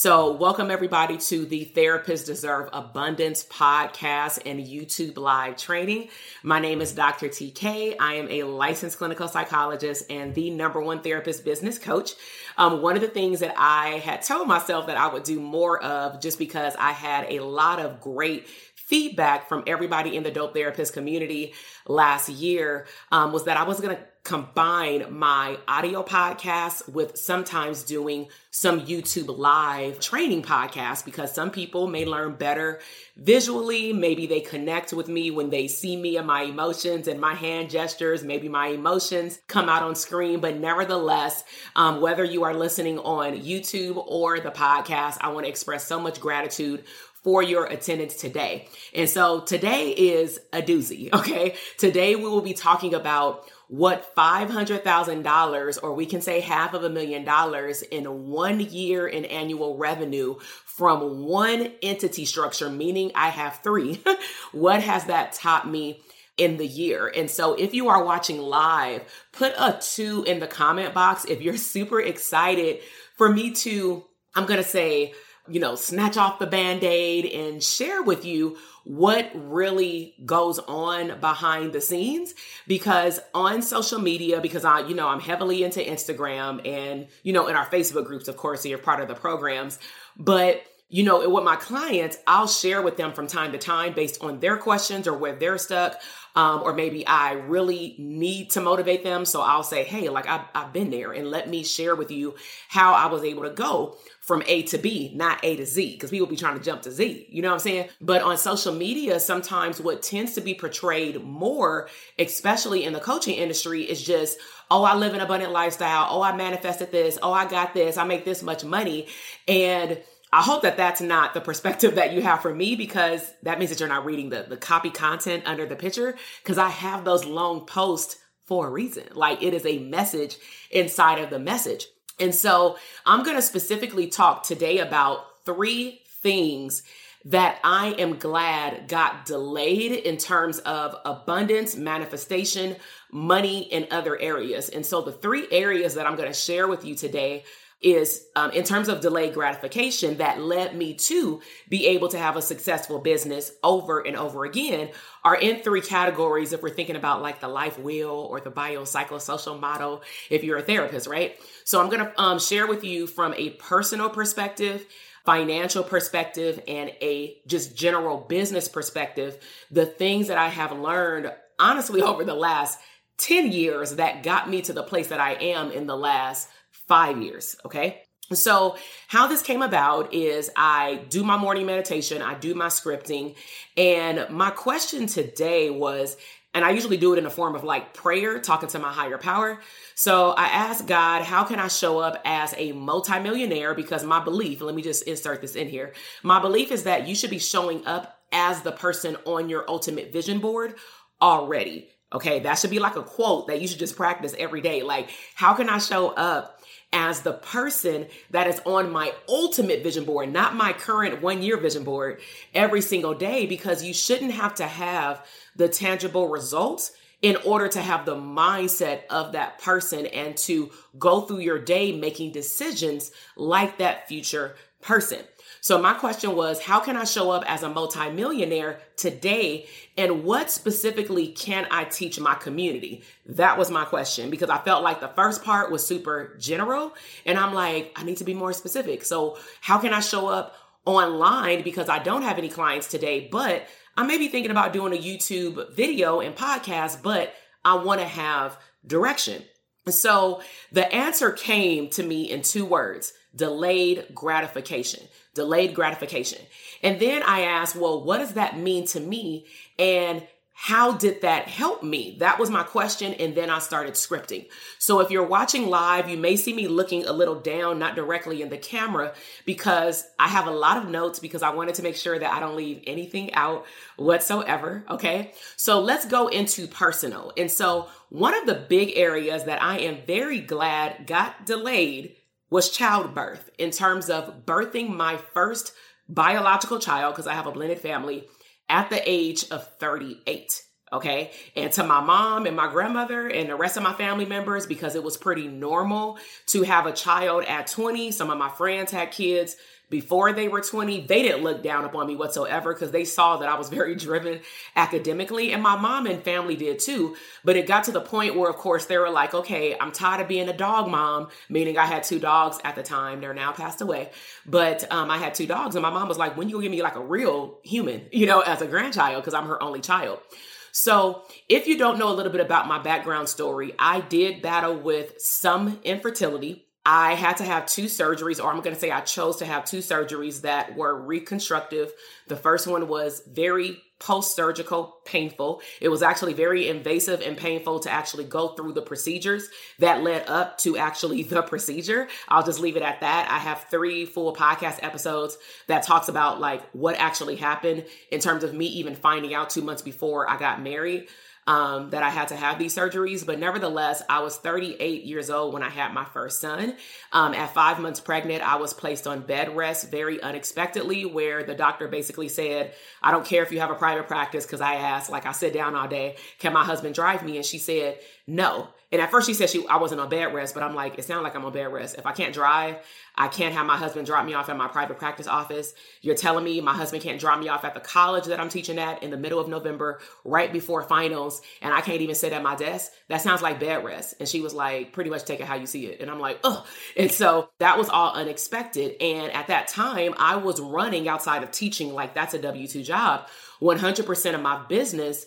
So, welcome everybody to the Therapists Deserve Abundance podcast and YouTube live training. My name is Dr. TK. I am a licensed clinical psychologist and the number one therapist business coach. Um, one of the things that I had told myself that I would do more of just because I had a lot of great feedback from everybody in the dope therapist community last year um, was that I was going to combine my audio podcast with sometimes doing some YouTube live training podcasts because some people may learn better visually. Maybe they connect with me when they see me and my emotions and my hand gestures. Maybe my emotions come out on screen. But nevertheless, um, whether you are listening on YouTube or the podcast, I want to express so much gratitude for your attendance today. And so today is a doozy, okay? Today we will be talking about what $500,000, or we can say half of a million dollars in one year in annual revenue from one entity structure, meaning I have three, what has that taught me? in the year. And so if you are watching live, put a two in the comment box if you're super excited for me to, I'm going to say, you know, snatch off the band aid and share with you what really goes on behind the scenes. Because on social media because I you know I'm heavily into Instagram and you know in our Facebook groups of course so you're part of the programs. But you know with my clients I'll share with them from time to time based on their questions or where they're stuck um, or maybe I really need to motivate them so I'll say hey like I've, I've been there and let me share with you how I was able to go from A to B, not A to Z, because people be trying to jump to Z. You know what I'm saying? But on social media, sometimes what tends to be portrayed more, especially in the coaching industry, is just, oh, I live an abundant lifestyle. Oh, I manifested this. Oh, I got this. I make this much money. And I hope that that's not the perspective that you have for me because that means that you're not reading the, the copy content under the picture because I have those long posts for a reason. Like it is a message inside of the message. And so I'm going to specifically talk today about three things that I am glad got delayed in terms of abundance, manifestation, money, and other areas. And so the three areas that I'm going to share with you today is um, in terms of delayed gratification that led me to be able to have a successful business over and over again are in three categories if we're thinking about like the life wheel or the biopsychosocial model if you're a therapist right? So i'm going to um, share with you from a personal perspective financial perspective and a just general business perspective, the things that I have learned honestly over the last 10 years that got me to the place that I am in the last five years. Okay. So, how this came about is I do my morning meditation, I do my scripting, and my question today was, and I usually do it in the form of like prayer, talking to my higher power. So I asked God, how can I show up as a multimillionaire? Because my belief, let me just insert this in here. My belief is that you should be showing up as the person on your ultimate vision board already. Okay, that should be like a quote that you should just practice every day. Like, how can I show up as the person that is on my ultimate vision board, not my current one year vision board, every single day? Because you shouldn't have to have the tangible results in order to have the mindset of that person and to go through your day making decisions like that future person. So my question was, how can I show up as a multimillionaire today? And what specifically can I teach my community? That was my question because I felt like the first part was super general. And I'm like, I need to be more specific. So how can I show up online because I don't have any clients today, but I may be thinking about doing a YouTube video and podcast, but I want to have direction. So the answer came to me in two words delayed gratification. Delayed gratification. And then I asked, well, what does that mean to me? And how did that help me? That was my question. And then I started scripting. So if you're watching live, you may see me looking a little down, not directly in the camera, because I have a lot of notes because I wanted to make sure that I don't leave anything out whatsoever. Okay. So let's go into personal. And so one of the big areas that I am very glad got delayed was childbirth in terms of birthing my first biological child, because I have a blended family at the age of 38. Okay. And to my mom and my grandmother and the rest of my family members, because it was pretty normal to have a child at 20. Some of my friends had kids before they were 20, they didn't look down upon me whatsoever because they saw that I was very driven academically. And my mom and family did too. But it got to the point where, of course, they were like, okay, I'm tired of being a dog mom, meaning I had two dogs at the time. They're now passed away. But um, I had two dogs. And my mom was like, when you gonna give me like a real human, you know, as a grandchild, because I'm her only child. So, if you don't know a little bit about my background story, I did battle with some infertility I had to have two surgeries, or I'm going to say I chose to have two surgeries that were reconstructive. The first one was very post surgical, painful. It was actually very invasive and painful to actually go through the procedures that led up to actually the procedure. I'll just leave it at that. I have three full podcast episodes that talks about like what actually happened in terms of me even finding out two months before I got married um, that I had to have these surgeries. But nevertheless, I was 38 years old when I had my first son. Um, at five months pregnant, I was placed on bed rest very unexpectedly, where the doctor basically said, I don't care if you have a private practice, because I asked, like I sit down all day, can my husband drive me? And she said, no. And at first she said she I wasn't on bed rest, but I'm like, it sounds like I'm on bed rest. If I can't drive, I can't have my husband drop me off at my private practice office. You're telling me my husband can't drop me off at the college that I'm teaching at in the middle of November, right before finals, and I can't even sit at my desk. That sounds like bed rest. And she was like, pretty much take it how you see it. And I'm like, oh. And so that was all unexpected. And at that time, I was running outside of teaching, like that's a W 2 job. 100% of my business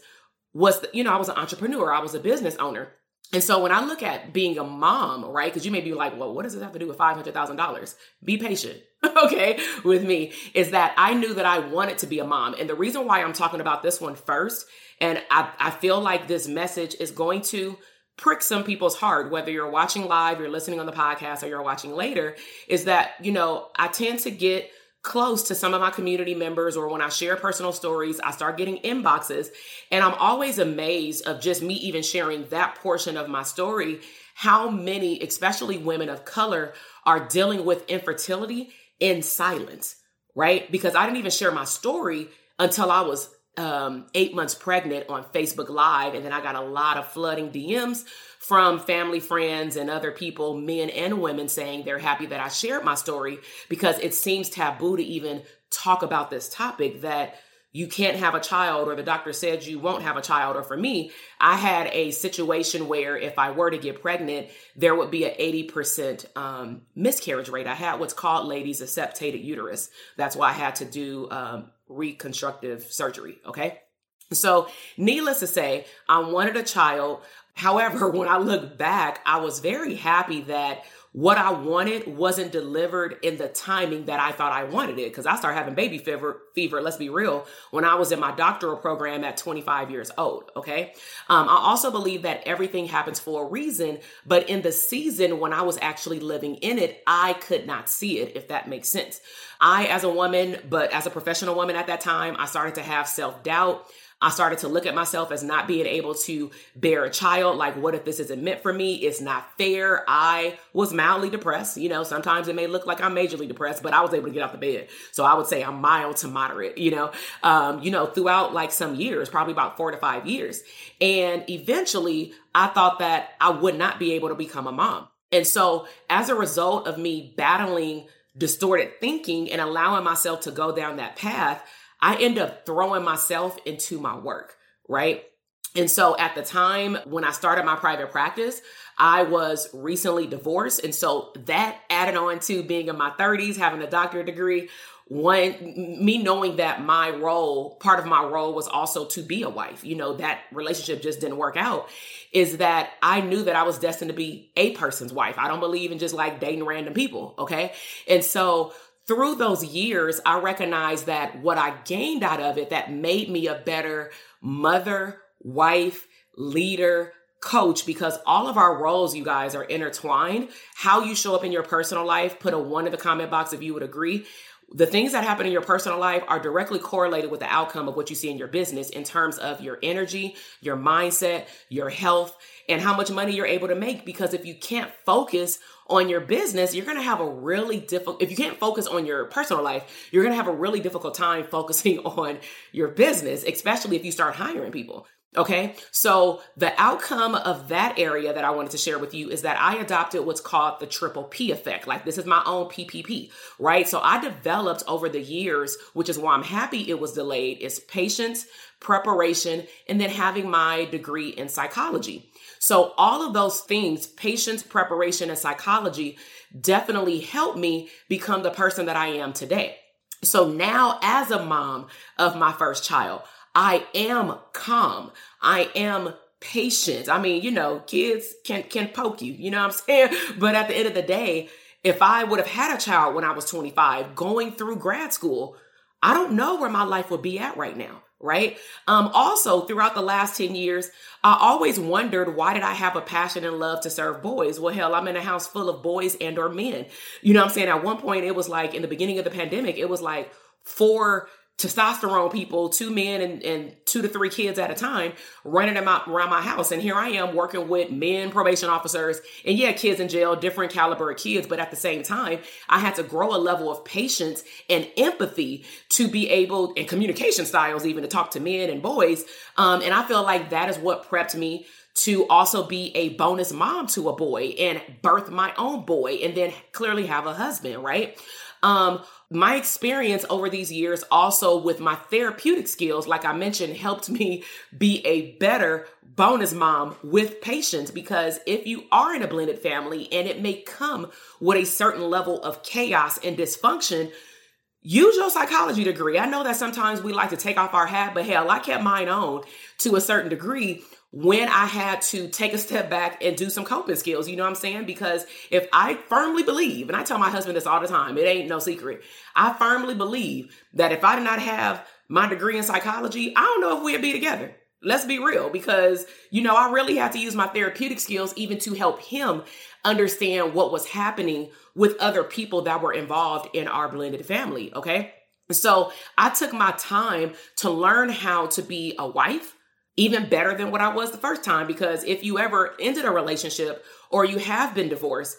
was, you know, I was an entrepreneur, I was a business owner. And so when I look at being a mom, right, because you may be like, well, what does this have to do with $500,000? Be patient, okay, with me, is that I knew that I wanted to be a mom. And the reason why I'm talking about this one first, and I, I feel like this message is going to prick some people's heart, whether you're watching live, you're listening on the podcast, or you're watching later, is that, you know, I tend to get close to some of my community members or when I share personal stories, I start getting inboxes and I'm always amazed of just me even sharing that portion of my story how many especially women of color are dealing with infertility in silence, right? Because I didn't even share my story until I was um, eight months pregnant on Facebook Live. And then I got a lot of flooding DMs from family, friends, and other people, men and women, saying they're happy that I shared my story because it seems taboo to even talk about this topic that you can't have a child or the doctor said you won't have a child or for me i had a situation where if i were to get pregnant there would be an 80% um, miscarriage rate i had what's called ladies a septated uterus that's why i had to do um, reconstructive surgery okay so needless to say i wanted a child however when i look back i was very happy that what I wanted wasn't delivered in the timing that I thought I wanted it. Cause I started having baby fever, fever, let's be real, when I was in my doctoral program at 25 years old. Okay. Um, I also believe that everything happens for a reason, but in the season when I was actually living in it, I could not see it, if that makes sense. I, as a woman, but as a professional woman at that time, I started to have self doubt. I started to look at myself as not being able to bear a child. Like, what if this isn't meant for me? It's not fair. I was mildly depressed. You know, sometimes it may look like I'm majorly depressed, but I was able to get out the bed. So I would say I'm mild to moderate, you know, um, you know, throughout like some years, probably about four to five years. And eventually I thought that I would not be able to become a mom. And so as a result of me battling distorted thinking and allowing myself to go down that path, I end up throwing myself into my work, right? And so at the time when I started my private practice, I was recently divorced. And so that added on to being in my 30s, having a doctorate degree, one me knowing that my role part of my role was also to be a wife you know that relationship just didn't work out is that i knew that i was destined to be a person's wife i don't believe in just like dating random people okay and so through those years, I recognized that what I gained out of it that made me a better mother, wife, leader, coach because all of our roles, you guys, are intertwined. How you show up in your personal life, put a one in the comment box if you would agree. The things that happen in your personal life are directly correlated with the outcome of what you see in your business in terms of your energy, your mindset, your health, and how much money you're able to make. Because if you can't focus on your business, you're going to have a really difficult, if you can't focus on your personal life, you're to have a really difficult time focusing on your business, especially if you start hiring people. Okay. So the outcome of that area that I wanted to share with you is that I adopted what's called the triple P effect. Like this is my own PPP, right? So I developed over the years, which is why I'm happy it was delayed, is patience, preparation, and then having my degree in psychology. So all of those things, patience, preparation, and psychology definitely helped me become the person that I am today. So now as a mom of my first child, I am calm. I am patient. I mean, you know, kids can can poke you, you know what I'm saying? But at the end of the day, if I would have had a child when I was 25 going through grad school, I don't know where my life would be at right now right? Um, also, throughout the last 10 years, I always wondered why did I have a passion and love to serve boys? Well, hell, I'm in a house full of boys and or men. You know what I'm saying? At one point, it was like in the beginning of the pandemic, it was like four testosterone people, two men and, and two to three kids at a time, running them out around my house. And here I am working with men probation officers and yeah, kids in jail, different caliber of kids. But at the same time, I had to grow a level of patience and empathy to be able, and communication styles even to talk to men and boys. Um, and I feel like that is what prepped me to also be a bonus mom to a boy and birth my own boy and then clearly have a husband, right? Um, my experience over these years also with my therapeutic skills, like I mentioned, helped me be a better bonus mom with patience because if you are in a blended family and it may come with a certain level of chaos and dysfunction, use your psychology degree. I know that sometimes we like to take off our hat, but hell, I kept mine on to a certain degree when I had to take a step back and do some coping skills. You know what I'm saying? Because if I firmly believe, and I tell my husband this all the time, it ain't no secret. I firmly believe that if I did not have my degree in psychology, I don't know if we'd be together. Let's be real because, you know, I really had to use my therapeutic skills even to help him understand what was happening with other people that were involved in our blended family. Okay. So I took my time to learn how to be a wife, even better than what I was the first time. Because if you ever ended a relationship or you have been divorced,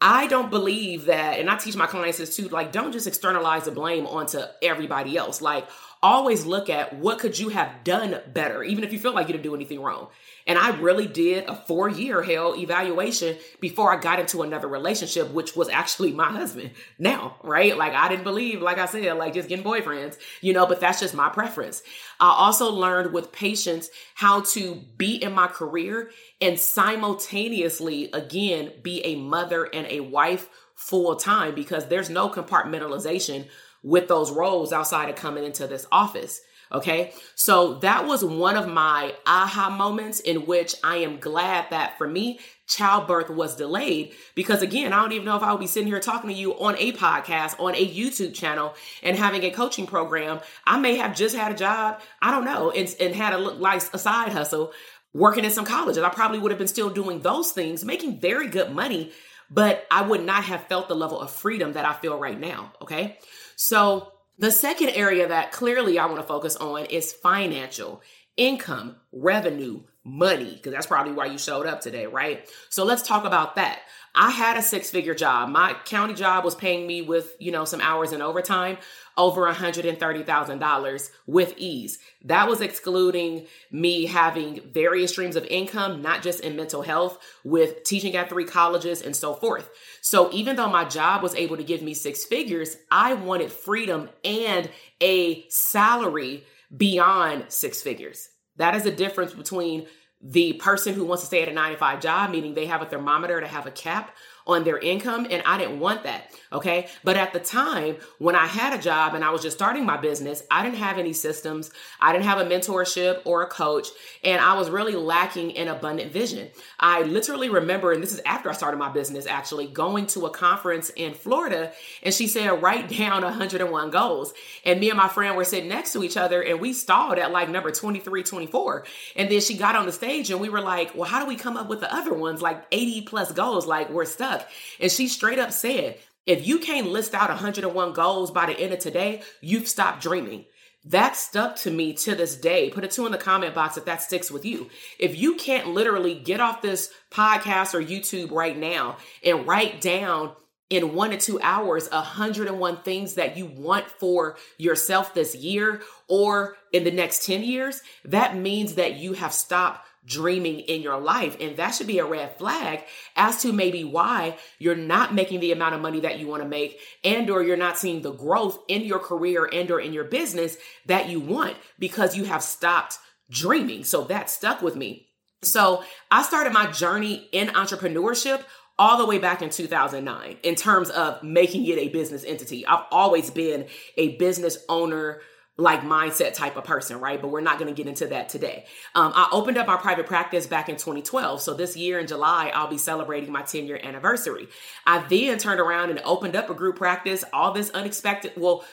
I don't believe that, and I teach my clients this too, like, don't just externalize the blame onto everybody else. Like, always look at what could you have done better, even if you feel like you didn't do anything wrong. And I really did a four year hell evaluation before I got into another relationship, which was actually my husband now, right? Like I didn't believe, like I said, like just getting boyfriends, you know, but that's just my preference. I also learned with patience how to be in my career and simultaneously, again, be a mother and a wife full time because there's no compartmentalization with those roles outside of coming into this office. Okay. So that was one of my aha moments in which I am glad that for me, childbirth was delayed because again, I don't even know if I would be sitting here talking to you on a podcast, on a YouTube channel and having a coaching program. I may have just had a job. I don't know. And, and had a like a side hustle working in some colleges. I probably would have been still doing those things, making very good money, but I would not have felt the level of freedom that I feel right now. Okay. So the second area that clearly I want to focus on is financial income, revenue, money, because that's probably why you showed up today, right? So let's talk about that. I had a six figure job. My county job was paying me with, you know, some hours in overtime over $130,000 with ease. That was excluding me having various streams of income, not just in mental health, with teaching at three colleges and so forth. So even though my job was able to give me six figures, I wanted freedom and a salary beyond six figures. That is the difference between the person who wants to stay at a 95 job, meaning they have a thermometer to have a cap on their income. And I didn't want that. Okay. But at the time when I had a job and I was just starting my business, I didn't have any systems. I didn't have a mentorship or a coach. And I was really lacking in abundant vision. I literally remember, and this is after I started my business actually, going to a conference in Florida. And she said, write down 101 goals. And me and my friend were sitting next to each other and we stalled at like number 23, 24. And then she got on the stage and we were like, well, how do we come up with the other ones? Like 80 plus goals, like we're stuck stuck. And she straight up said, if you can't list out 101 goals by the end of today, you've stopped dreaming. That stuck to me to this day. Put a two in the comment box if that sticks with you. If you can't literally get off this podcast or YouTube right now and write down in one to two hours 101 things that you want for yourself this year or in the next 10 years, that means that you have stopped dreaming in your life. And that should be a red flag as to maybe why you're not making the amount of money that you want to make and or you're not seeing the growth in your career and or in your business that you want because you have stopped dreaming. So that stuck with me. So I started my journey in entrepreneurship all the way back in 2009 in terms of making it a business entity. I've always been a business owner like mindset type of person, right? But we're not going to get into that today. Um, I opened up my private practice back in 2012. So this year in July, I'll be celebrating my 10 year anniversary. I then turned around and opened up a group practice, all this unexpected. Well,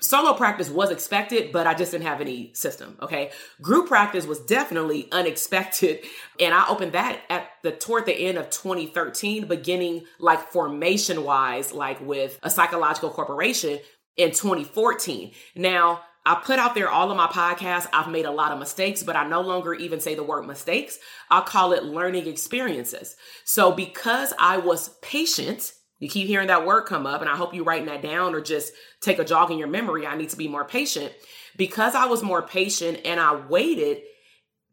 solo practice was expected, but I just didn't have any system. Okay. Group practice was definitely unexpected. And I opened that at the toward the end of 2013, beginning like formation wise, like with a psychological corporation in 2014. Now, I put out there all of my podcasts. I've made a lot of mistakes, but I no longer even say the word mistakes. I'll call it learning experiences. So because I was patient, you keep hearing that word come up, and I hope you're writing that down or just take a jog in your memory. I need to be more patient. Because I was more patient and I waited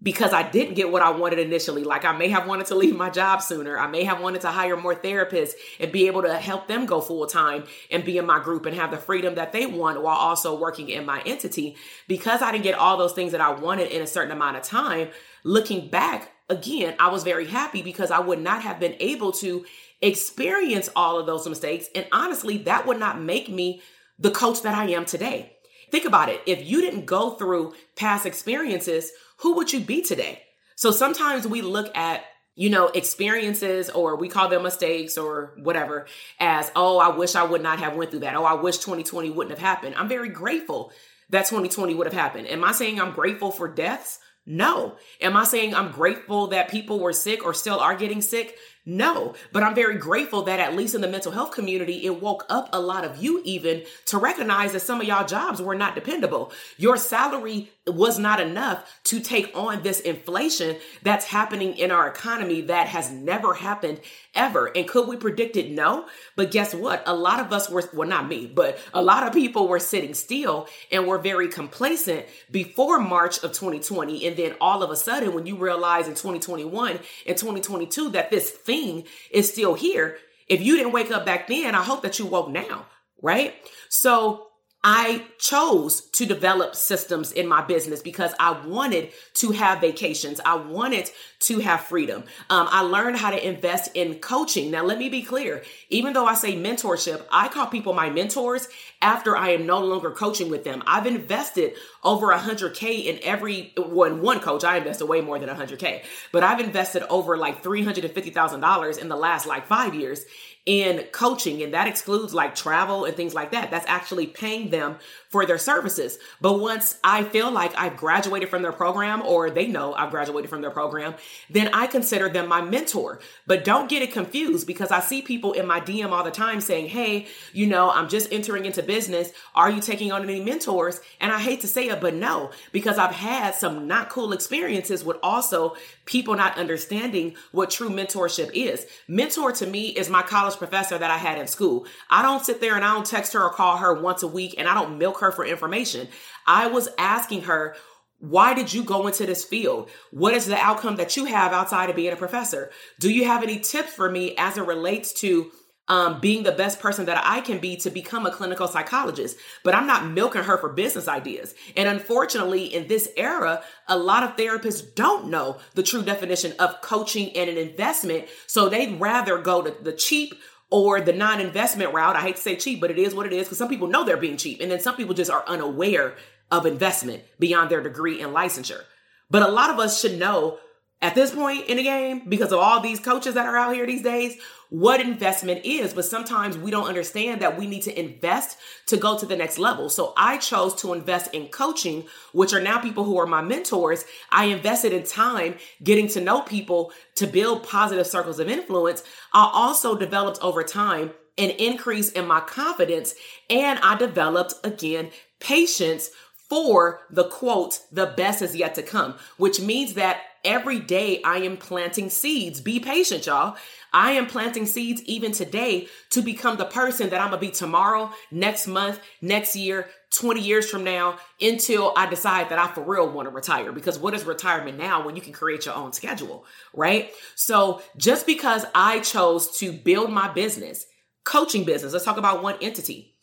because I didn't get what I wanted initially. Like I may have wanted to leave my job sooner. I may have wanted to hire more therapists and be able to help them go full time and be in my group and have the freedom that they want while also working in my entity. Because I didn't get all those things that I wanted in a certain amount of time, looking back, again, I was very happy because I would not have been able to experience all of those mistakes. And honestly, that would not make me the coach that I am today. Think about it. If you didn't go through past experiences, who would you be today? So sometimes we look at you know experiences or we call them mistakes or whatever as oh i wish i would not have went through that. Oh i wish 2020 wouldn't have happened. I'm very grateful that 2020 would have happened. Am i saying i'm grateful for deaths? No. Am i saying i'm grateful that people were sick or still are getting sick No, but I'm very grateful that at least in the mental health community, it woke up a lot of you even to recognize that some of y'all jobs were not dependable. Your salary was not enough to take on this inflation that's happening in our economy that has never happened ever. And could we predict it? No. But guess what? A lot of us were, well, not me, but a lot of people were sitting still and were very complacent before March of 2020. And then all of a sudden, when you realize in 2021 and 2022 that this thing is still here, if you didn't wake up back then, I hope that you woke now, right? So I chose to develop systems in my business because I wanted to have vacations. I wanted to have freedom. Um, I learned how to invest in coaching. Now, let me be clear. Even though I say mentorship, I call people my mentors after I am no longer coaching with them. I've invested over 100K in every one, one coach. I invested way more than 100K, but I've invested over like $350,000 in the last like five years in coaching and that excludes like travel and things like that. That's actually paying them for their services. But once i feel like i've graduated from their program or they know i've graduated from their program then i consider them my mentor. But don't get it confused because i see people in my dm all the time saying hey you know i'm just entering into business. Are you taking on any mentors? And i hate to say it but no because i've had some not cool experiences with also people not understanding what true mentorship is. Mentor to me is my college college professor that I had in school. I don't sit there and I don't text her or call her once a week and I don't milk her for information. I was asking her, why did you go into this field? What is the outcome that you have outside of being a professor? Do you have any tips for me as it relates to um, being the best person that I can be to become a clinical psychologist. But I'm not milking her for business ideas. And unfortunately, in this era, a lot of therapists don't know the true definition of coaching and an investment. So they'd rather go to the cheap or the non investment route. I hate to say cheap, but it is what it is because some people know they're being cheap. And then some people just are unaware of investment beyond their degree and licensure. But a lot of us should know at this point in the game, because of all these coaches that are out here these days, what investment is. But sometimes we don't understand that we need to invest to go to the next level. So I chose to invest in coaching, which are now people who are my mentors. I invested in time getting to know people to build positive circles of influence. I also developed over time an increase in my confidence and I developed again patience for the quote, the best is yet to come, which means that every day I am planting seeds. Be patient, y'all. I am planting seeds even today to become the person that I'm gonna be tomorrow, next month, next year, 20 years from now, until I decide that I for real wanna retire. Because what is retirement now when you can create your own schedule, right? So just because I chose to build my business, coaching business, let's talk about one entity.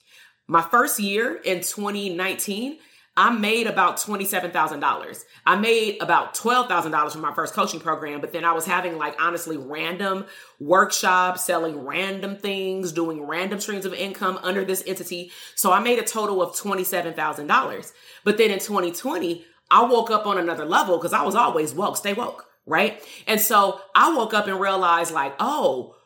My first year in 2019, I made about $27,000. I made about $12,000 from my first coaching program, but then I was having like honestly random workshops, selling random things, doing random streams of income under this entity. So I made a total of $27,000. But then in 2020, I woke up on another level because I was always woke, stay woke, right? And so I woke up and realized like, oh,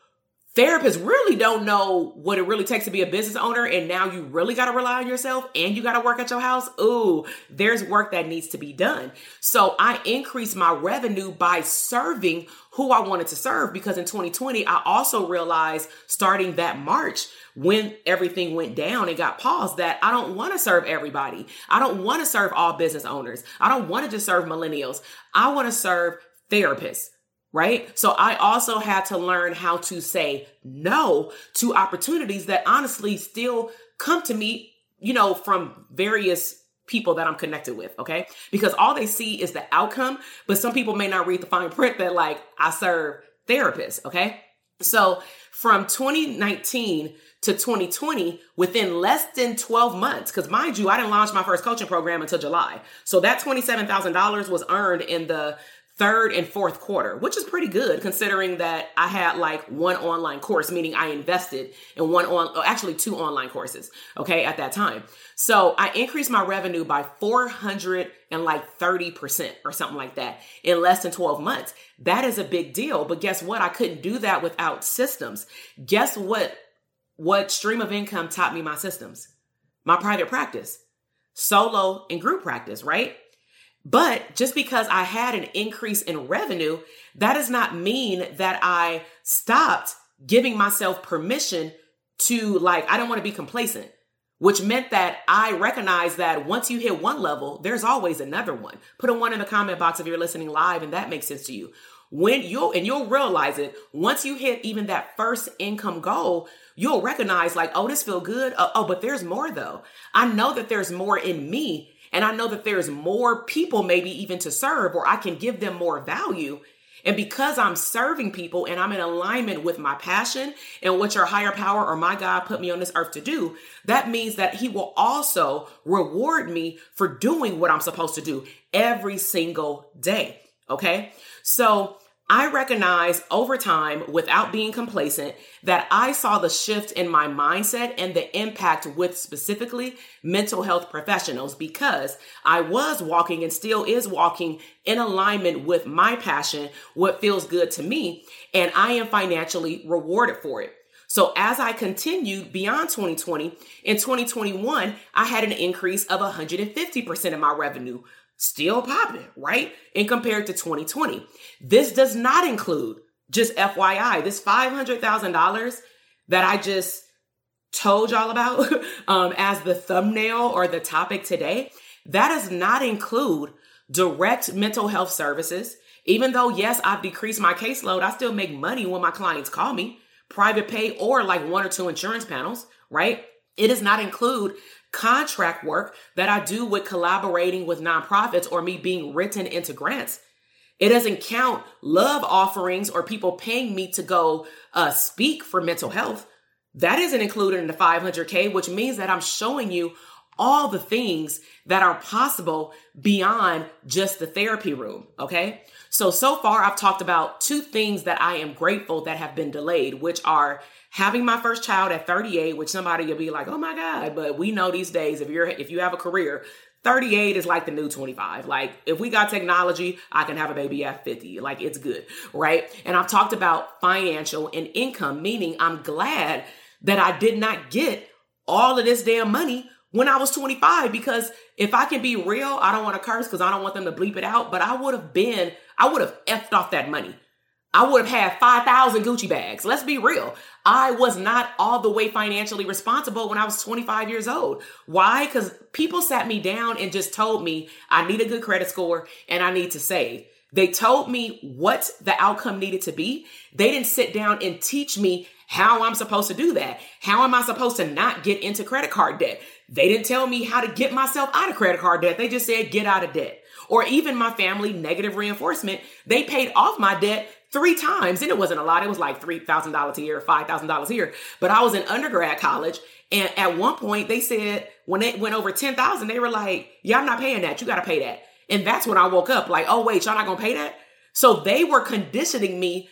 therapists really don't know what it really takes to be a business owner and now you really got to rely on yourself and you got to work at your house ooh there's work that needs to be done so i increased my revenue by serving who i wanted to serve because in 2020 i also realized starting that march when everything went down and got paused that I don't want to serve everybody. I don't want to serve all business owners. I don't want to just serve millennials. I want to serve therapists right? So I also had to learn how to say no to opportunities that honestly still come to me, you know, from various people that I'm connected with, okay? Because all they see is the outcome, but some people may not read the fine print that like I serve therapists, okay? So from 2019 to 2020, within less than 12 months, because mind you, I didn't launch my first coaching program until July. So that $27,000 was earned in the third and fourth quarter, which is pretty good considering that I had like one online course, meaning I invested in one on, oh, actually two online courses. Okay. At that time. So I increased my revenue by 400 and like 30% or something like that in less than 12 months. That is a big deal. But guess what? I couldn't do that without systems. Guess what? What stream of income taught me my systems? My private practice, solo and group practice, right? But just because I had an increase in revenue, that does not mean that I stopped giving myself permission to like, I don't want to be complacent, which meant that I recognize that once you hit one level, there's always another one. Put a one in the comment box if you're listening live and that makes sense to you. When you'll, and you'll realize it once you hit even that first income goal, you'll recognize like, oh, this feel good. Oh, oh, but there's more though. I know that there's more in me. And I know that there's more people maybe even to serve or I can give them more value. And because I'm serving people and I'm in alignment with my passion and what your higher power or my God put me on this earth to do, that means that He will also reward me for doing what I'm supposed to do every single day. Okay. So I recognize over time, without being complacent, that I saw the shift in my mindset and the impact with specifically mental health professionals because I was walking and still is walking in alignment with my passion, what feels good to me, and I am financially rewarded for it. So as I continued beyond 2020, in 2021, I had an increase of 150% in my revenue, still popping, right? And compared to 2020. This does not include just FYI, this $500,000 that I just told y'all about um, as the thumbnail or the topic today, that does not include direct mental health services. Even though, yes, I've decreased my caseload, I still make money when my clients call me, private pay or like one or two insurance panels, right? It does not include contract work that I do with collaborating with nonprofits or me being written into grants. It doesn't count love offerings or people paying me to go uh, speak for mental health. That isn't included in the 500K, which means that I'm showing you all the things that are possible beyond just the therapy room. Okay. So, so far I've talked about two things that I am grateful that have been delayed, which are having my first child at 38, which somebody will be like, oh my God. But we know these days, if you're, if you have a career, 38 is like the new 25. Like if we got technology, I can have a baby at 50. Like it's good, right? And I've talked about financial and income, meaning I'm glad that I did not get all of this damn money when I was 25 because if I can be real, I don't want to curse because I don't want them to bleep it out, but I would have been, I would have effed off that money. I would have had 5,000 Gucci bags. Let's be real. I was not all the way financially responsible when I was 25 years old. Why? Because people sat me down and just told me I need a good credit score and I need to save. They told me what the outcome needed to be. They didn't sit down and teach me how I'm supposed to do that. How am I supposed to not get into credit card debt? They didn't tell me how to get myself out of credit card debt. They just said, get out of debt. Or even my family negative reinforcement. They paid off my debt three times. And it wasn't a lot. It was like $3,000 a year, $5,000 a year. But I was in undergrad college. And at one point they said, when it went over 10,000, they were like, yeah, I'm not paying that. You got to pay that. And that's when I woke up like, oh, wait, y'all not going to pay that? So they were conditioning me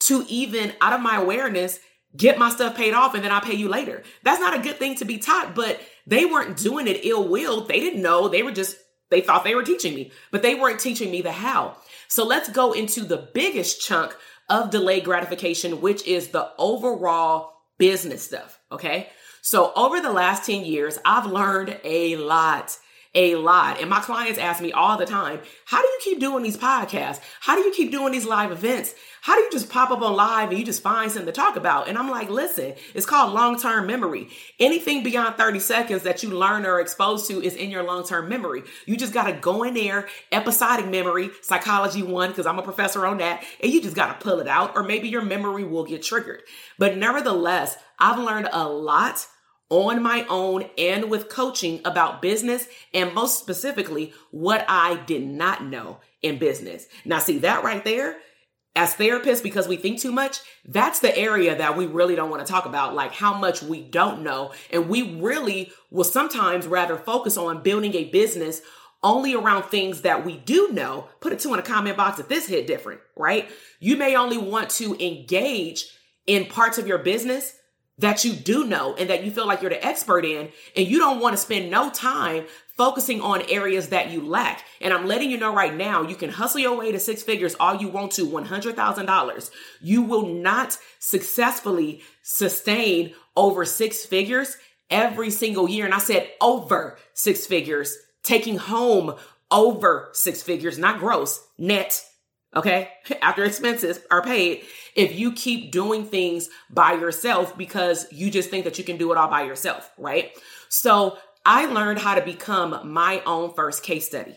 to even out of my awareness, get my stuff paid off and then I'll pay you later. That's not a good thing to be taught, but they weren't doing it ill will. They didn't know. They were just, they thought they were teaching me, but they weren't teaching me the how. So let's go into the biggest chunk of delayed gratification, which is the overall business stuff. Okay. So over the last 10 years, I've learned a lot a lot. And my clients ask me all the time, how do you keep doing these podcasts? How do you keep doing these live events? How do you just pop up on live and you just find something to talk about? And I'm like, listen, it's called long term memory. Anything beyond 30 seconds that you learn or exposed to is in your long term memory. You just got to go in there, episodic memory, psychology one, because I'm a professor on that, and you just got to pull it out, or maybe your memory will get triggered. But nevertheless, I've learned a lot on my own and with coaching about business and most specifically what I did not know in business. Now, see that right there? As therapists, because we think too much, that's the area that we really don't want to talk about, like how much we don't know. And we really will sometimes rather focus on building a business only around things that we do know. Put a two in a comment box if this hit different, right? You may only want to engage in parts of your business that you do know and that you feel like you're the expert in, and you don't want to spend no time focusing on areas that you lack. And I'm letting you know right now, you can hustle your way to six figures all you want to, $100,000. You will not successfully sustain over six figures every single year. And I said over six figures, taking home over six figures, not gross, net, okay, after expenses are paid, if you keep doing things by yourself because you just think that you can do it all by yourself, right? So I learned how to become my own first case study.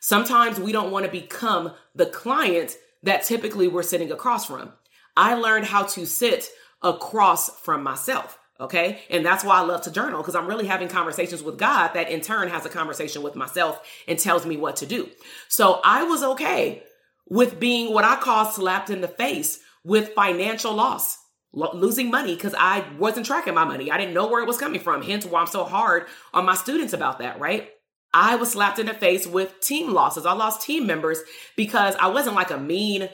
Sometimes we don't want to become the client that typically we're sitting across from. I learned how to sit across from myself. Okay. And that's why I love to journal because I'm really having conversations with God that in turn has a conversation with myself and tells me what to do. So I was okay with being what I call slapped in the face with financial loss, lo- losing money because I wasn't tracking my money. I didn't know where it was coming from. Hence why I'm so hard on my students about that, right? I was slapped in the face with team losses. I lost team members because I wasn't like a mean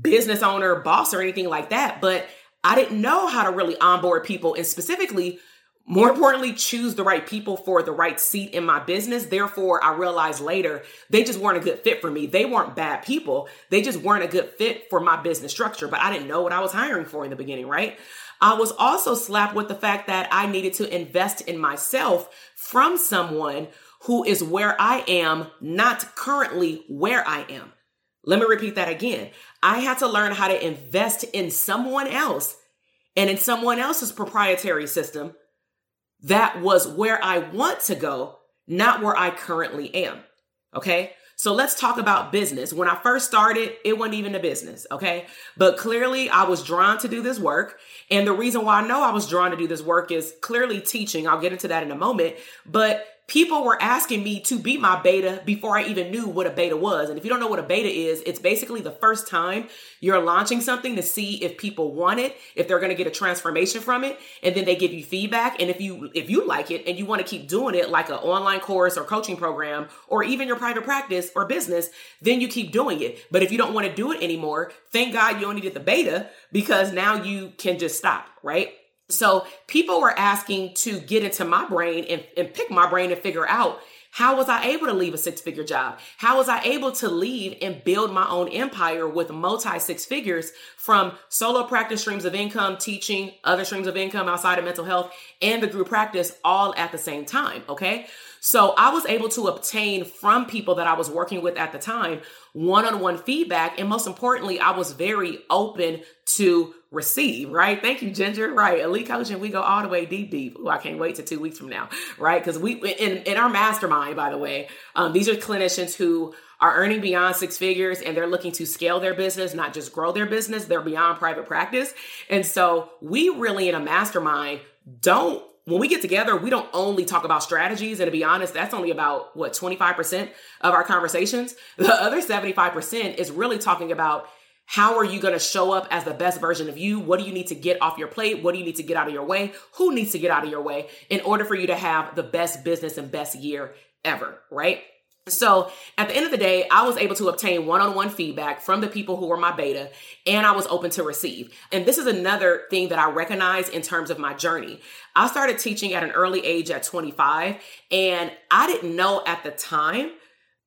business owner, boss, or anything like that, but I didn't know how to really onboard people and specifically, more importantly, choose the right people for the right seat in my business. Therefore, I realized later they just weren't a good fit for me. They weren't bad people. They just weren't a good fit for my business structure, but I didn't know what I was hiring for in the beginning, right? I was also slapped with the fact that I needed to invest in myself from someone who is where I am, not currently where I am. Let me repeat that again. I had to learn how to invest in someone else and in someone else's proprietary system that was where I want to go, not where I currently am. Okay. So let's talk about business. When I first started, it wasn't even a business. Okay. But clearly I was drawn to do this work. And the reason why I know I was drawn to do this work is clearly teaching. I'll get into that in a moment. But people were asking me to be my beta before I even knew what a beta was. And if you don't know what a beta is, it's basically the first time you're launching something to see if people want it, if they're going to get a transformation from it, and then they give you feedback. And if you if you like it and you want to keep doing it like an online course or coaching program or even your private practice or business, then you keep doing it. But if you don't want to do it anymore, thank God you only did the beta because now you can just stop, right? So people were asking to get into my brain and, and pick my brain and figure out how was I able to leave a six figure job? How was I able to leave and build my own empire with multi six figures from solo practice streams of income, teaching other streams of income outside of mental health and the group practice all at the same time? Okay. So I was able to obtain from people that I was working with at the time one on one feedback. And most importantly, I was very open to receive, right? Thank you, Ginger. Right. Elite coaching, we go all the way deep, deep. Ooh, I can't wait to two weeks from now, right? Because we, in, in our mastermind, by the way, um, these are clinicians who are earning beyond six figures and they're looking to scale their business, not just grow their business. They're beyond private practice. And so we really in a mastermind don't when we get together, we don't only talk about strategies. And to be honest, that's only about what 25% of our conversations. The other 75% is really talking about how are you going to show up as the best version of you? What do you need to get off your plate? What do you need to get out of your way? Who needs to get out of your way in order for you to have the best business and best year ever, right? So at the end of the day, I was able to obtain one on one feedback from the people who were my beta, and I was open to receive. And this is another thing that I recognize in terms of my journey. I started teaching at an early age at 25, and I didn't know at the time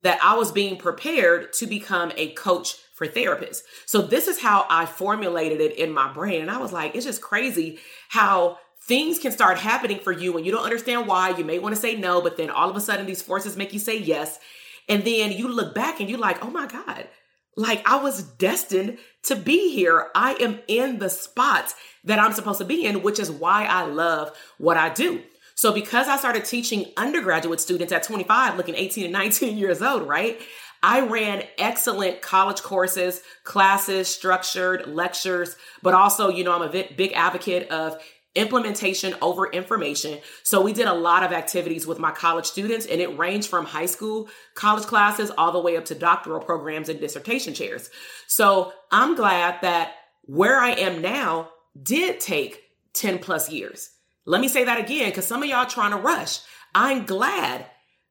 that I was being prepared to become a coach for therapists. So this is how I formulated it in my brain. And I was like, it's just crazy how things can start happening for you when you don't understand why. You may want to say no, but then all of a sudden these forces make you say yes. And then you look back and you're like, oh my God, like I was destined to be here. I am in the spot that I'm supposed to be in, which is why I love what I do. So because I started teaching undergraduate students at 25, looking 18 and 19 years old, right? I ran excellent college courses, classes, structured lectures, but also, you know, I'm a big advocate of implementation over information. So we did a lot of activities with my college students and it ranged from high school college classes all the way up to doctoral programs and dissertation chairs. So I'm glad that where I am now did take 10 plus years. Let me say that again because some of y'all trying to rush. I'm glad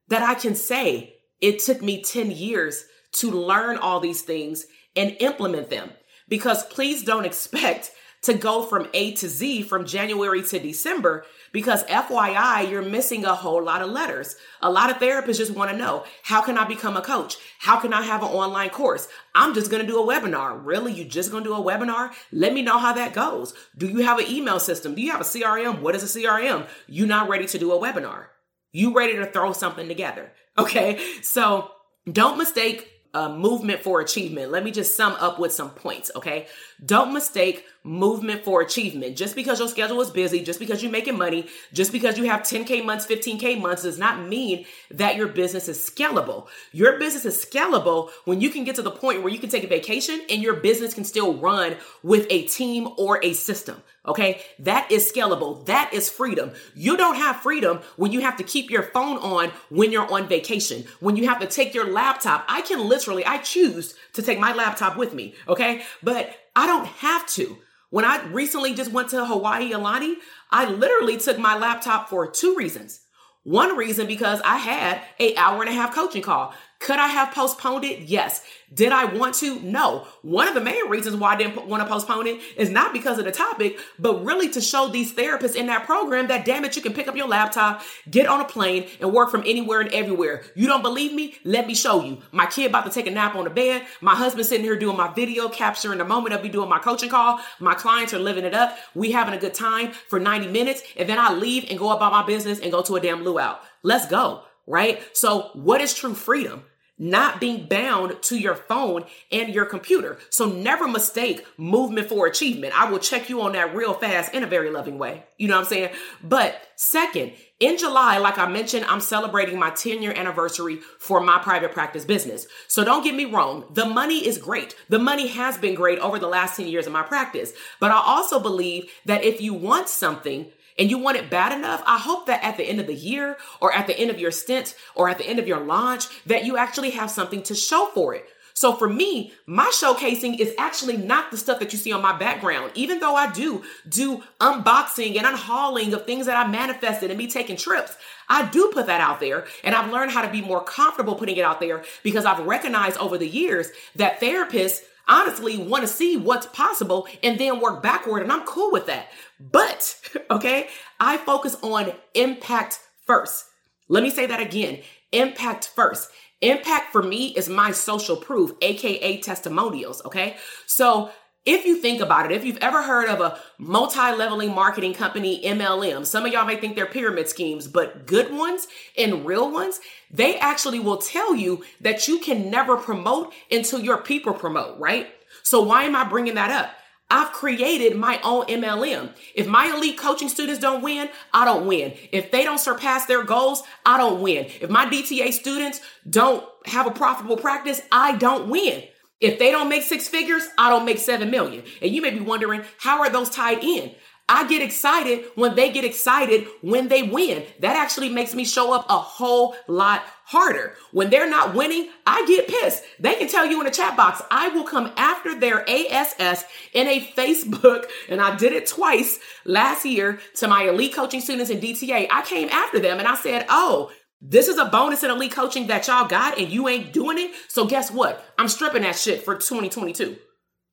that I can say it took me 10 years to learn all these things and implement them. Because please don't expect to go from A to Z from January to December because FYI, you're missing a whole lot of letters. A lot of therapists just want to know, how can I become a coach? How can I have an online course? I'm just going to do a webinar. Really? You just going to do a webinar? Let me know how that goes. Do you have an email system? Do you have a CRM? What is a CRM? You not ready to do a webinar. You ready to throw something together. Okay. So Don't mistake uh, movement for achievement. Let me just sum up with some points, okay? Don't mistake movement for achievement. Just because your schedule is busy, just because you're making money, just because you have 10K months, 15K months does not mean that your business is scalable. Your business is scalable when you can get to the point where you can take a vacation and your business can still run with a team or a system. Okay. That is scalable. That is freedom. You don't have freedom when you have to keep your phone on when you're on vacation, when you have to take your laptop. I can literally, I choose to take my laptop with me. Okay. But I don't have to. When I recently just went to Hawaii Aulani, I literally took my laptop for two reasons. One reason because I had a hour and a half coaching call. Could I have postponed it? Yes. Did I want to? No. One of the main reasons why I didn't want to postpone it is not because of the topic, but really to show these therapists in that program that damn it, you can pick up your laptop, get on a plane, and work from anywhere and everywhere. You don't believe me? Let me show you. My kid about to take a nap on the bed. My husband sitting here doing my video, capturing the moment of me doing my coaching call. My clients are living it up. We having a good time for 90 minutes, and then I leave and go about my business and go to a damn luau. Let's go. Right? So, what is true freedom? Not being bound to your phone and your computer. So never mistake movement for achievement. I will check you on that real fast in a very loving way. You know what I'm saying? But second, in July, like I mentioned, I'm celebrating my 10 year anniversary for my private practice business. So don't get me wrong. The money is great. The money has been great over the last 10 years of my practice. But I also believe that if you want something, and you want it bad enough, I hope that at the end of the year or at the end of your stint or at the end of your launch, that you actually have something to show for it. So for me, my showcasing is actually not the stuff that you see on my background. Even though I do do unboxing and unhauling of things that I manifested and me taking trips, I do put that out there and I've learned how to be more comfortable putting it out there because I've recognized over the years that therapists honestly want to see what's possible and then work backward. And I'm cool with that. But, okay, I focus on impact first. Let me say that again impact first. Impact for me is my social proof, AKA testimonials. Okay. So if you think about it, if you've ever heard of a multi-leveling marketing company, MLM, some of y'all may think they're pyramid schemes, but good ones and real ones, they actually will tell you that you can never promote until your people promote, right? So why am I bringing that up? I've created my own MLM. If my elite coaching students don't win, I don't win. If they don't surpass their goals, I don't win. If my DTA students don't have a profitable practice, I don't win. If they don't make six figures, I don't make seven million. And you may be wondering, how are those tied in? I get excited when they get excited when they win. That actually makes me show up a whole lot harder. When they're not winning, I get pissed. They can tell you in the chat box, I will come after their ASS in a Facebook, and I did it twice last year to my elite coaching students in DTA. I came after them and I said, Oh, this is a bonus in elite coaching that y'all got and you ain't doing it. So guess what? I'm stripping that shit for 2022.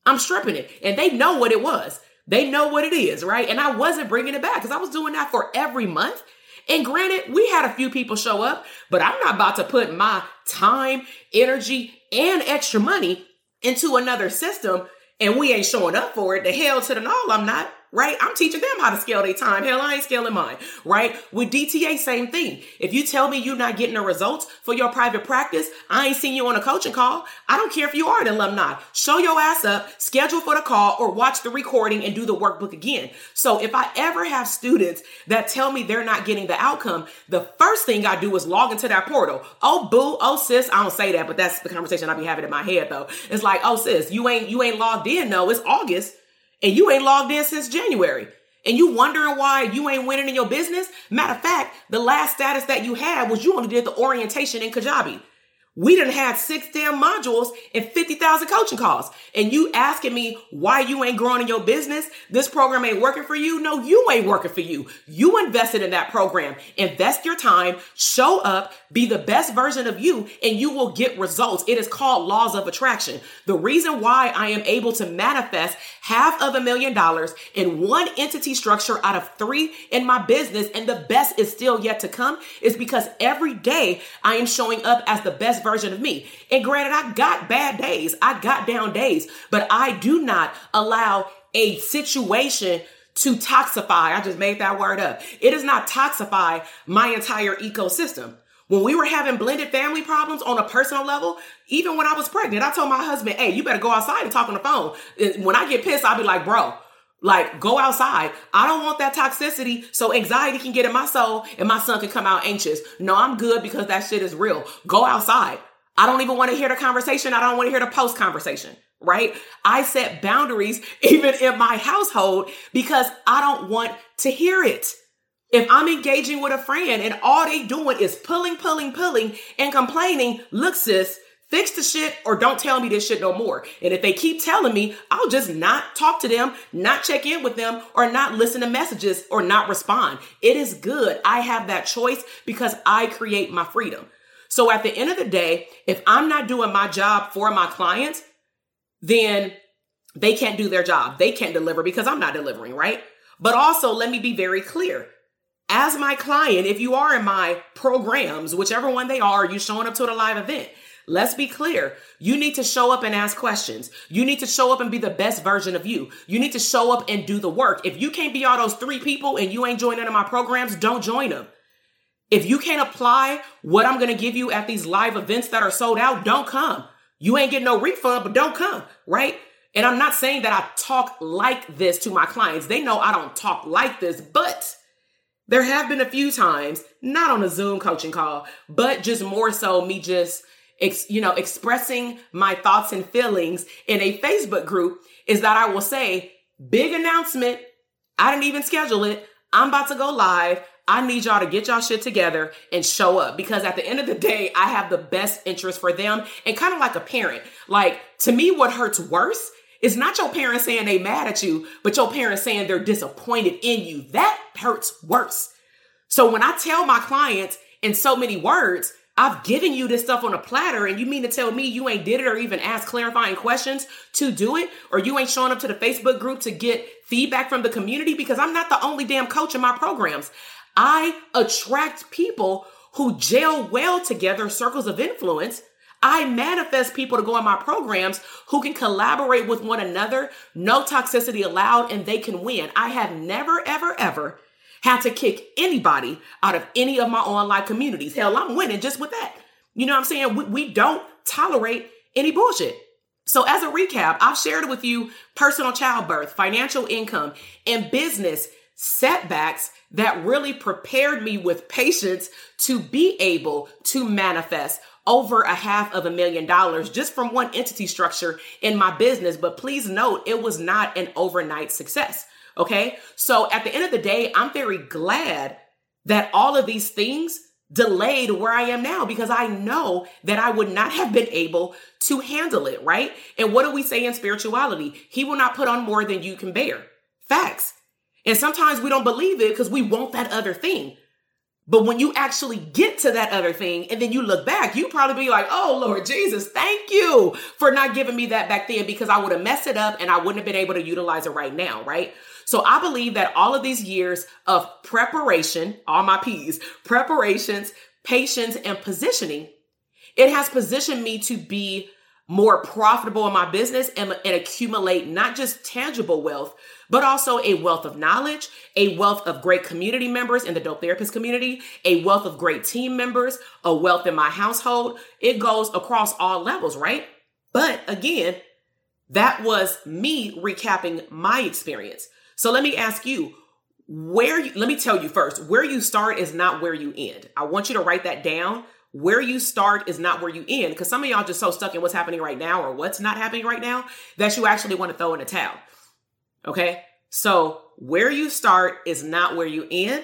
I'm stripping it. And they know what it was. They know what it is, right? And I wasn't bringing it back because I was doing that for every month. And granted, we had a few people show up, but I'm not about to put my time, energy, and extra money into another system and we ain't showing up for it. The hell to the no, I'm not right? I'm teaching them how to scale their time. Hell, I ain't scaling mine, right? With DTA, same thing. If you tell me you're not getting the results for your private practice, I ain't seen you on a coaching call. I don't care if you are an alumni. Show your ass up, schedule for the call, or watch the recording and do the workbook again. So if I ever have students that tell me they're not getting the outcome, the first thing I do is log into that portal. Oh, boo, oh sis, I don't say that, but that's the conversation I be having in my head though. It's like, oh sis, you ain't you ain't logged in. No, it's August and you ain't logged in since January. And you wondering why you ain't winning in your business? Matter of fact, the last status that you had was you only did the orientation in Kajabi. We didn't have six damn modules and 50,000 coaching calls. And you asking me why you ain't growing in your business? This program ain't working for you? No, you ain't working for you. You invested in that program. Invest your time, show up, be the best version of you, and you will get results. It is called laws of attraction. The reason why I am able to manifest half of a million dollars in one entity structure out of three in my business, and the best is still yet to come, is because every day I am showing up as the best version of me. And granted, I got bad days, I got down days, but I do not allow a situation to toxify. I just made that word up. It does not toxify my entire ecosystem. When we were having blended family problems on a personal level, even when I was pregnant, I told my husband, hey, you better go outside and talk on the phone. When I get pissed, I'll be like, bro, like go outside. I don't want that toxicity so anxiety can get in my soul and my son can come out anxious. No, I'm good because that shit is real. Go outside. I don't even want to hear the conversation. I don't want to hear the post conversation, right? I set boundaries even in my household because I don't want to hear it. If I'm engaging with a friend and all they doing is pulling, pulling, pulling and complaining, look, sis, fix the shit or don't tell me this shit no more. And if they keep telling me, I'll just not talk to them, not check in with them, or not listen to messages or not respond. It is good. I have that choice because I create my freedom. So at the end of the day, if I'm not doing my job for my clients, then they can't do their job. They can't deliver because I'm not delivering, right? But also, let me be very clear as my client, if you are in my programs, whichever one they are, you showing up to the live event. Let's be clear. You need to show up and ask questions. You need to show up and be the best version of you. You need to show up and do the work. If you can't be all those three people and you ain't joining in my programs, don't join them. If you can't apply what I'm going to give you at these live events that are sold out, don't come. You ain't getting no refund, but don't come, right? And I'm not saying that I talk like this to my clients. They know I don't talk like this, but there have been a few times, not on a Zoom coaching call, but just more so me just, ex, you know, expressing my thoughts and feelings in a Facebook group is that I will say, big announcement. I didn't even schedule it. I'm about to go live. I need y'all to get y'all shit together and show up because at the end of the day, I have the best interest for them and kind of like a parent. Like to me, what hurts worse is not your parents saying they mad at you, but your parents saying they're disappointed in you. That hurts worse. So when I tell my clients in so many words, I've given you this stuff on a platter and you mean to tell me you ain't did it or even ask clarifying questions to do it or you ain't showing up to the Facebook group to get feedback from the community because I'm not the only damn coach in my programs. I attract people who gel well together, circles of influence I manifest people to go in my programs who can collaborate with one another, no toxicity allowed, and they can win. I have never, ever, ever had to kick anybody out of any of my online communities. Hell, I'm winning just with that. You know what I'm saying? We, we don't tolerate any bullshit. So, as a recap, I've shared with you personal childbirth, financial income, and business setbacks that really prepared me with patience to be able to manifest over a half of a million dollars just from one entity structure in my business. But please note, it was not an overnight success. Okay. So at the end of the day, I'm very glad that all of these things delayed where I am now because I know that I would not have been able to handle it. Right. And what do we say in spirituality? He will not put on more than you can bear. Facts. And sometimes we don't believe it because we want that other thing. But when you actually get to that other thing and then you look back, you probably be like, oh, Lord Jesus, thank you for not giving me that back then because I would have messed it up and I wouldn't have been able to utilize it right now, right? So I believe that all of these years of preparation, all my P's, preparations, patience, and positioning, it has positioned me to be more profitable in my business and, and accumulate not just tangible wealth, but also a wealth of knowledge, a wealth of great community members in the dope therapist community, a wealth of great team members, a wealth in my household. It goes across all levels, right? But again, that was me recapping my experience. So let me ask you, where you, let me tell you first, where you start is not where you end. I want you to write that down. Where you start is not where you end because some of y'all just so stuck in what's happening right now or what's not happening right now that you actually want to throw in a towel. Okay. So where you start is not where you end.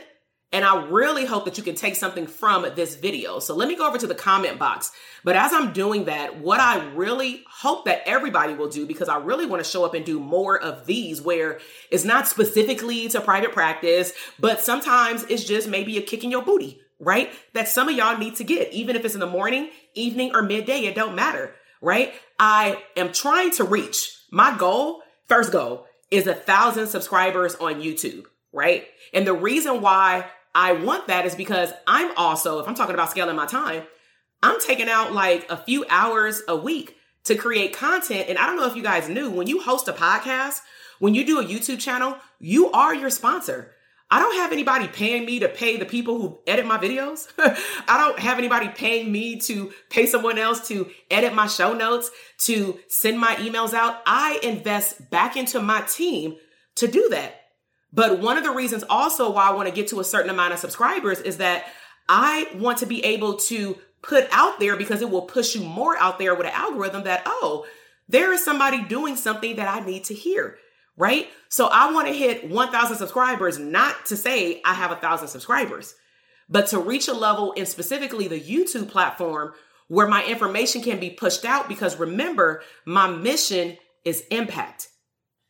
And I really hope that you can take something from this video. So let me go over to the comment box. But as I'm doing that, what I really hope that everybody will do, because I really want to show up and do more of these where it's not specifically to private practice, but sometimes it's just maybe a kick in your booty, right? That some of y'all need to get, even if it's in the morning, evening, or midday, it don't matter, right? I am trying to reach my goal, first goal is a thousand subscribers on YouTube, right? And the reason why I want that is because I'm also, if I'm talking about scaling my time, I'm taking out like a few hours a week to create content. And I don't know if you guys knew when you host a podcast, when you do a YouTube channel, you are your sponsor. I don't have anybody paying me to pay the people who edit my videos. I don't have anybody paying me to pay someone else to edit my show notes, to send my emails out. I invest back into my team to do that. But one of the reasons also why I want to get to a certain amount of subscribers is that I want to be able to put out there because it will push you more out there with an algorithm that, oh, there is somebody doing something that I need to hear right? So I want to hit 1,000 subscribers, not to say I have a thousand subscribers, but to reach a level in specifically the YouTube platform where my information can be pushed out. Because remember, my mission is impact.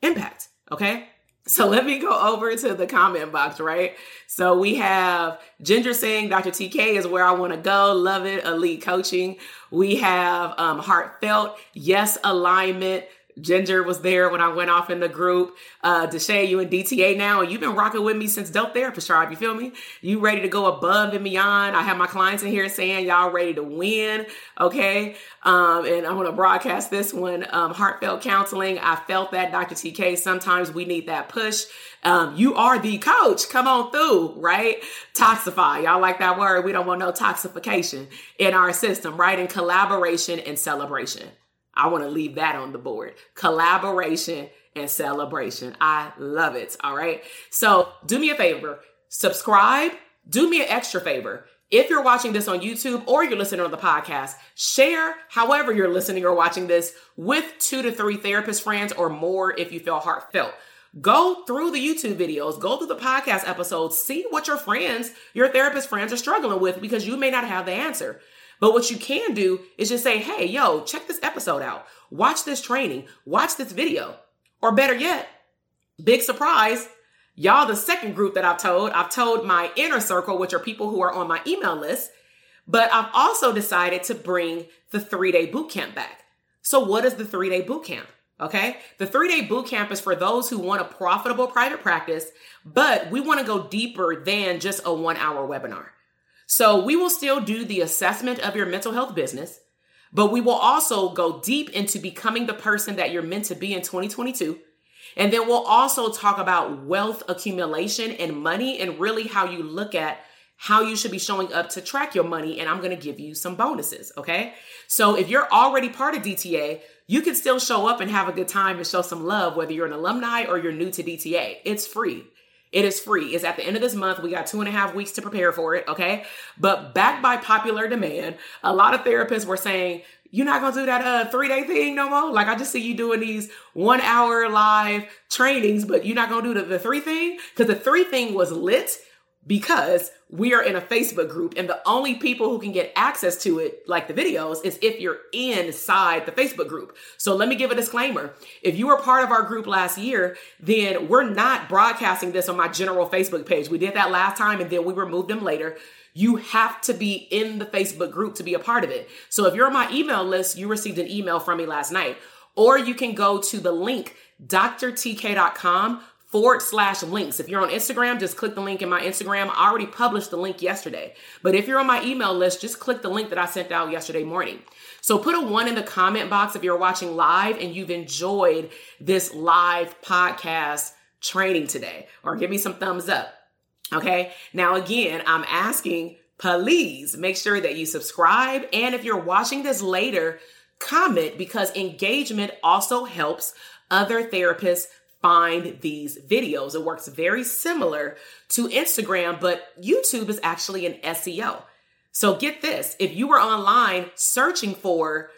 Impact. Okay. So let me go over to the comment box, right? So we have Ginger saying Dr. TK is where I want to go. Love it. Elite coaching. We have um, heartfelt. Yes, alignment. Ginger was there when I went off in the group. Uh, Deshay, you in DTA now, and you've been rocking with me since Dope Therapist Tribe. You feel me? You ready to go above and beyond. I have my clients in here saying y'all ready to win. Okay. Um, and I'm going to broadcast this one. Um, heartfelt counseling. I felt that Dr. TK. Sometimes we need that push. Um, you are the coach. Come on through, right? Toxify. Y'all like that word? We don't want no toxification in our system, right? In collaboration and celebration. I want to leave that on the board. Collaboration and celebration. I love it. All right. So do me a favor, subscribe, do me an extra favor. If you're watching this on YouTube or you're listening on the podcast, share however you're listening or watching this with two to three therapist friends or more if you feel heartfelt. Go through the YouTube videos, go through the podcast episodes, see what your friends, your therapist friends are struggling with because you may not have the answer. But what you can do is just say, hey, yo, check this episode out. Watch this training. Watch this video. Or better yet, big surprise, y'all, the second group that I've told, I've told my inner circle, which are people who are on my email list, but I've also decided to bring the three day boot camp back. So, what is the three day boot camp? Okay. The three day boot camp is for those who want a profitable private practice, but we want to go deeper than just a one hour webinar. So we will still do the assessment of your mental health business, but we will also go deep into becoming the person that you're meant to be in 2022. And then we'll also talk about wealth accumulation and money and really how you look at how you should be showing up to track your money. And I'm going to give you some bonuses. Okay. So if you're already part of DTA, you can still show up and have a good time and show some love, whether you're an alumni or you're new to DTA. It's free. It is free. It's at the end of this month. We got two and a half weeks to prepare for it. Okay. But backed by popular demand, a lot of therapists were saying, you're not gonna do that uh three day thing no more. Like I just see you doing these one hour live trainings, but you're not gonna do the, the three thing because the three thing was lit because we are in a Facebook group and the only people who can get access to it, like the videos, is if you're inside the Facebook group. So let me give a disclaimer. If you were part of our group last year, then we're not broadcasting this on my general Facebook page. We did that last time and then we removed them later. You have to be in the Facebook group to be a part of it. So if you're on my email list, you received an email from me last night, or you can go to the link drtk.com forward slash links. If you're on Instagram, just click the link in my Instagram. I already published the link yesterday. But if you're on my email list, just click the link that I sent out yesterday morning. So put a one in the comment box if you're watching live and you've enjoyed this live podcast training today, or give me some thumbs up. Okay. Now, again, I'm asking, please make sure that you subscribe. And if you're watching this later, comment because engagement also helps other therapists find these videos. It works very similar to Instagram, but YouTube is actually an SEO. So get this if you were online searching for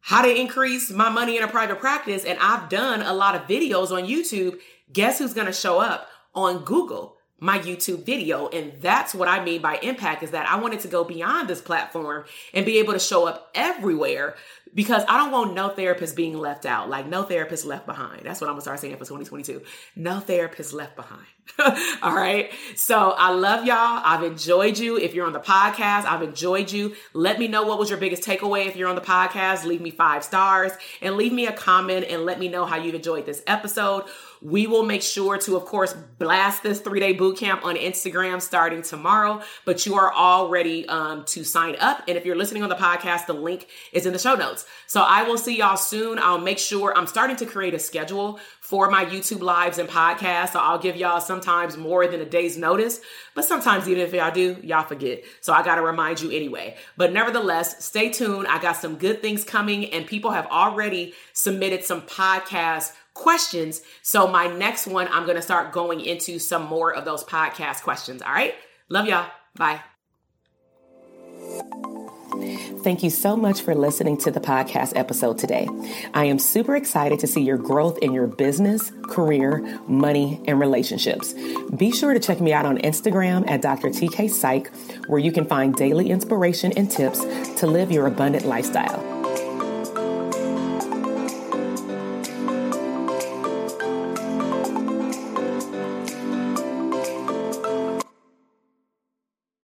how to increase my money in a private practice, and I've done a lot of videos on YouTube, guess who's gonna show up on Google? My YouTube video. And that's what I mean by impact is that I wanted to go beyond this platform and be able to show up everywhere because I don't want no therapist being left out, like no therapist left behind. That's what I'm gonna start saying for 2022. No therapist left behind. All right. So I love y'all. I've enjoyed you. If you're on the podcast, I've enjoyed you. Let me know what was your biggest takeaway. If you're on the podcast, leave me five stars and leave me a comment and let me know how you've enjoyed this episode. We will make sure to, of course, blast this three day boot camp on Instagram starting tomorrow, but you are all ready um, to sign up. And if you're listening on the podcast, the link is in the show notes. So I will see y'all soon. I'll make sure I'm starting to create a schedule for my YouTube lives and podcasts. So I'll give y'all sometimes more than a day's notice, but sometimes even if y'all do, y'all forget. So I got to remind you anyway. But nevertheless, stay tuned. I got some good things coming and people have already submitted some podcast questions. So my next one, I'm going to start going into some more of those podcast questions. All right. Love y'all. Bye. Thank you so much for listening to the podcast episode today. I am super excited to see your growth in your business, career, money, and relationships. Be sure to check me out on Instagram at Dr. TK Psych, where you can find daily inspiration and tips to live your abundant lifestyle.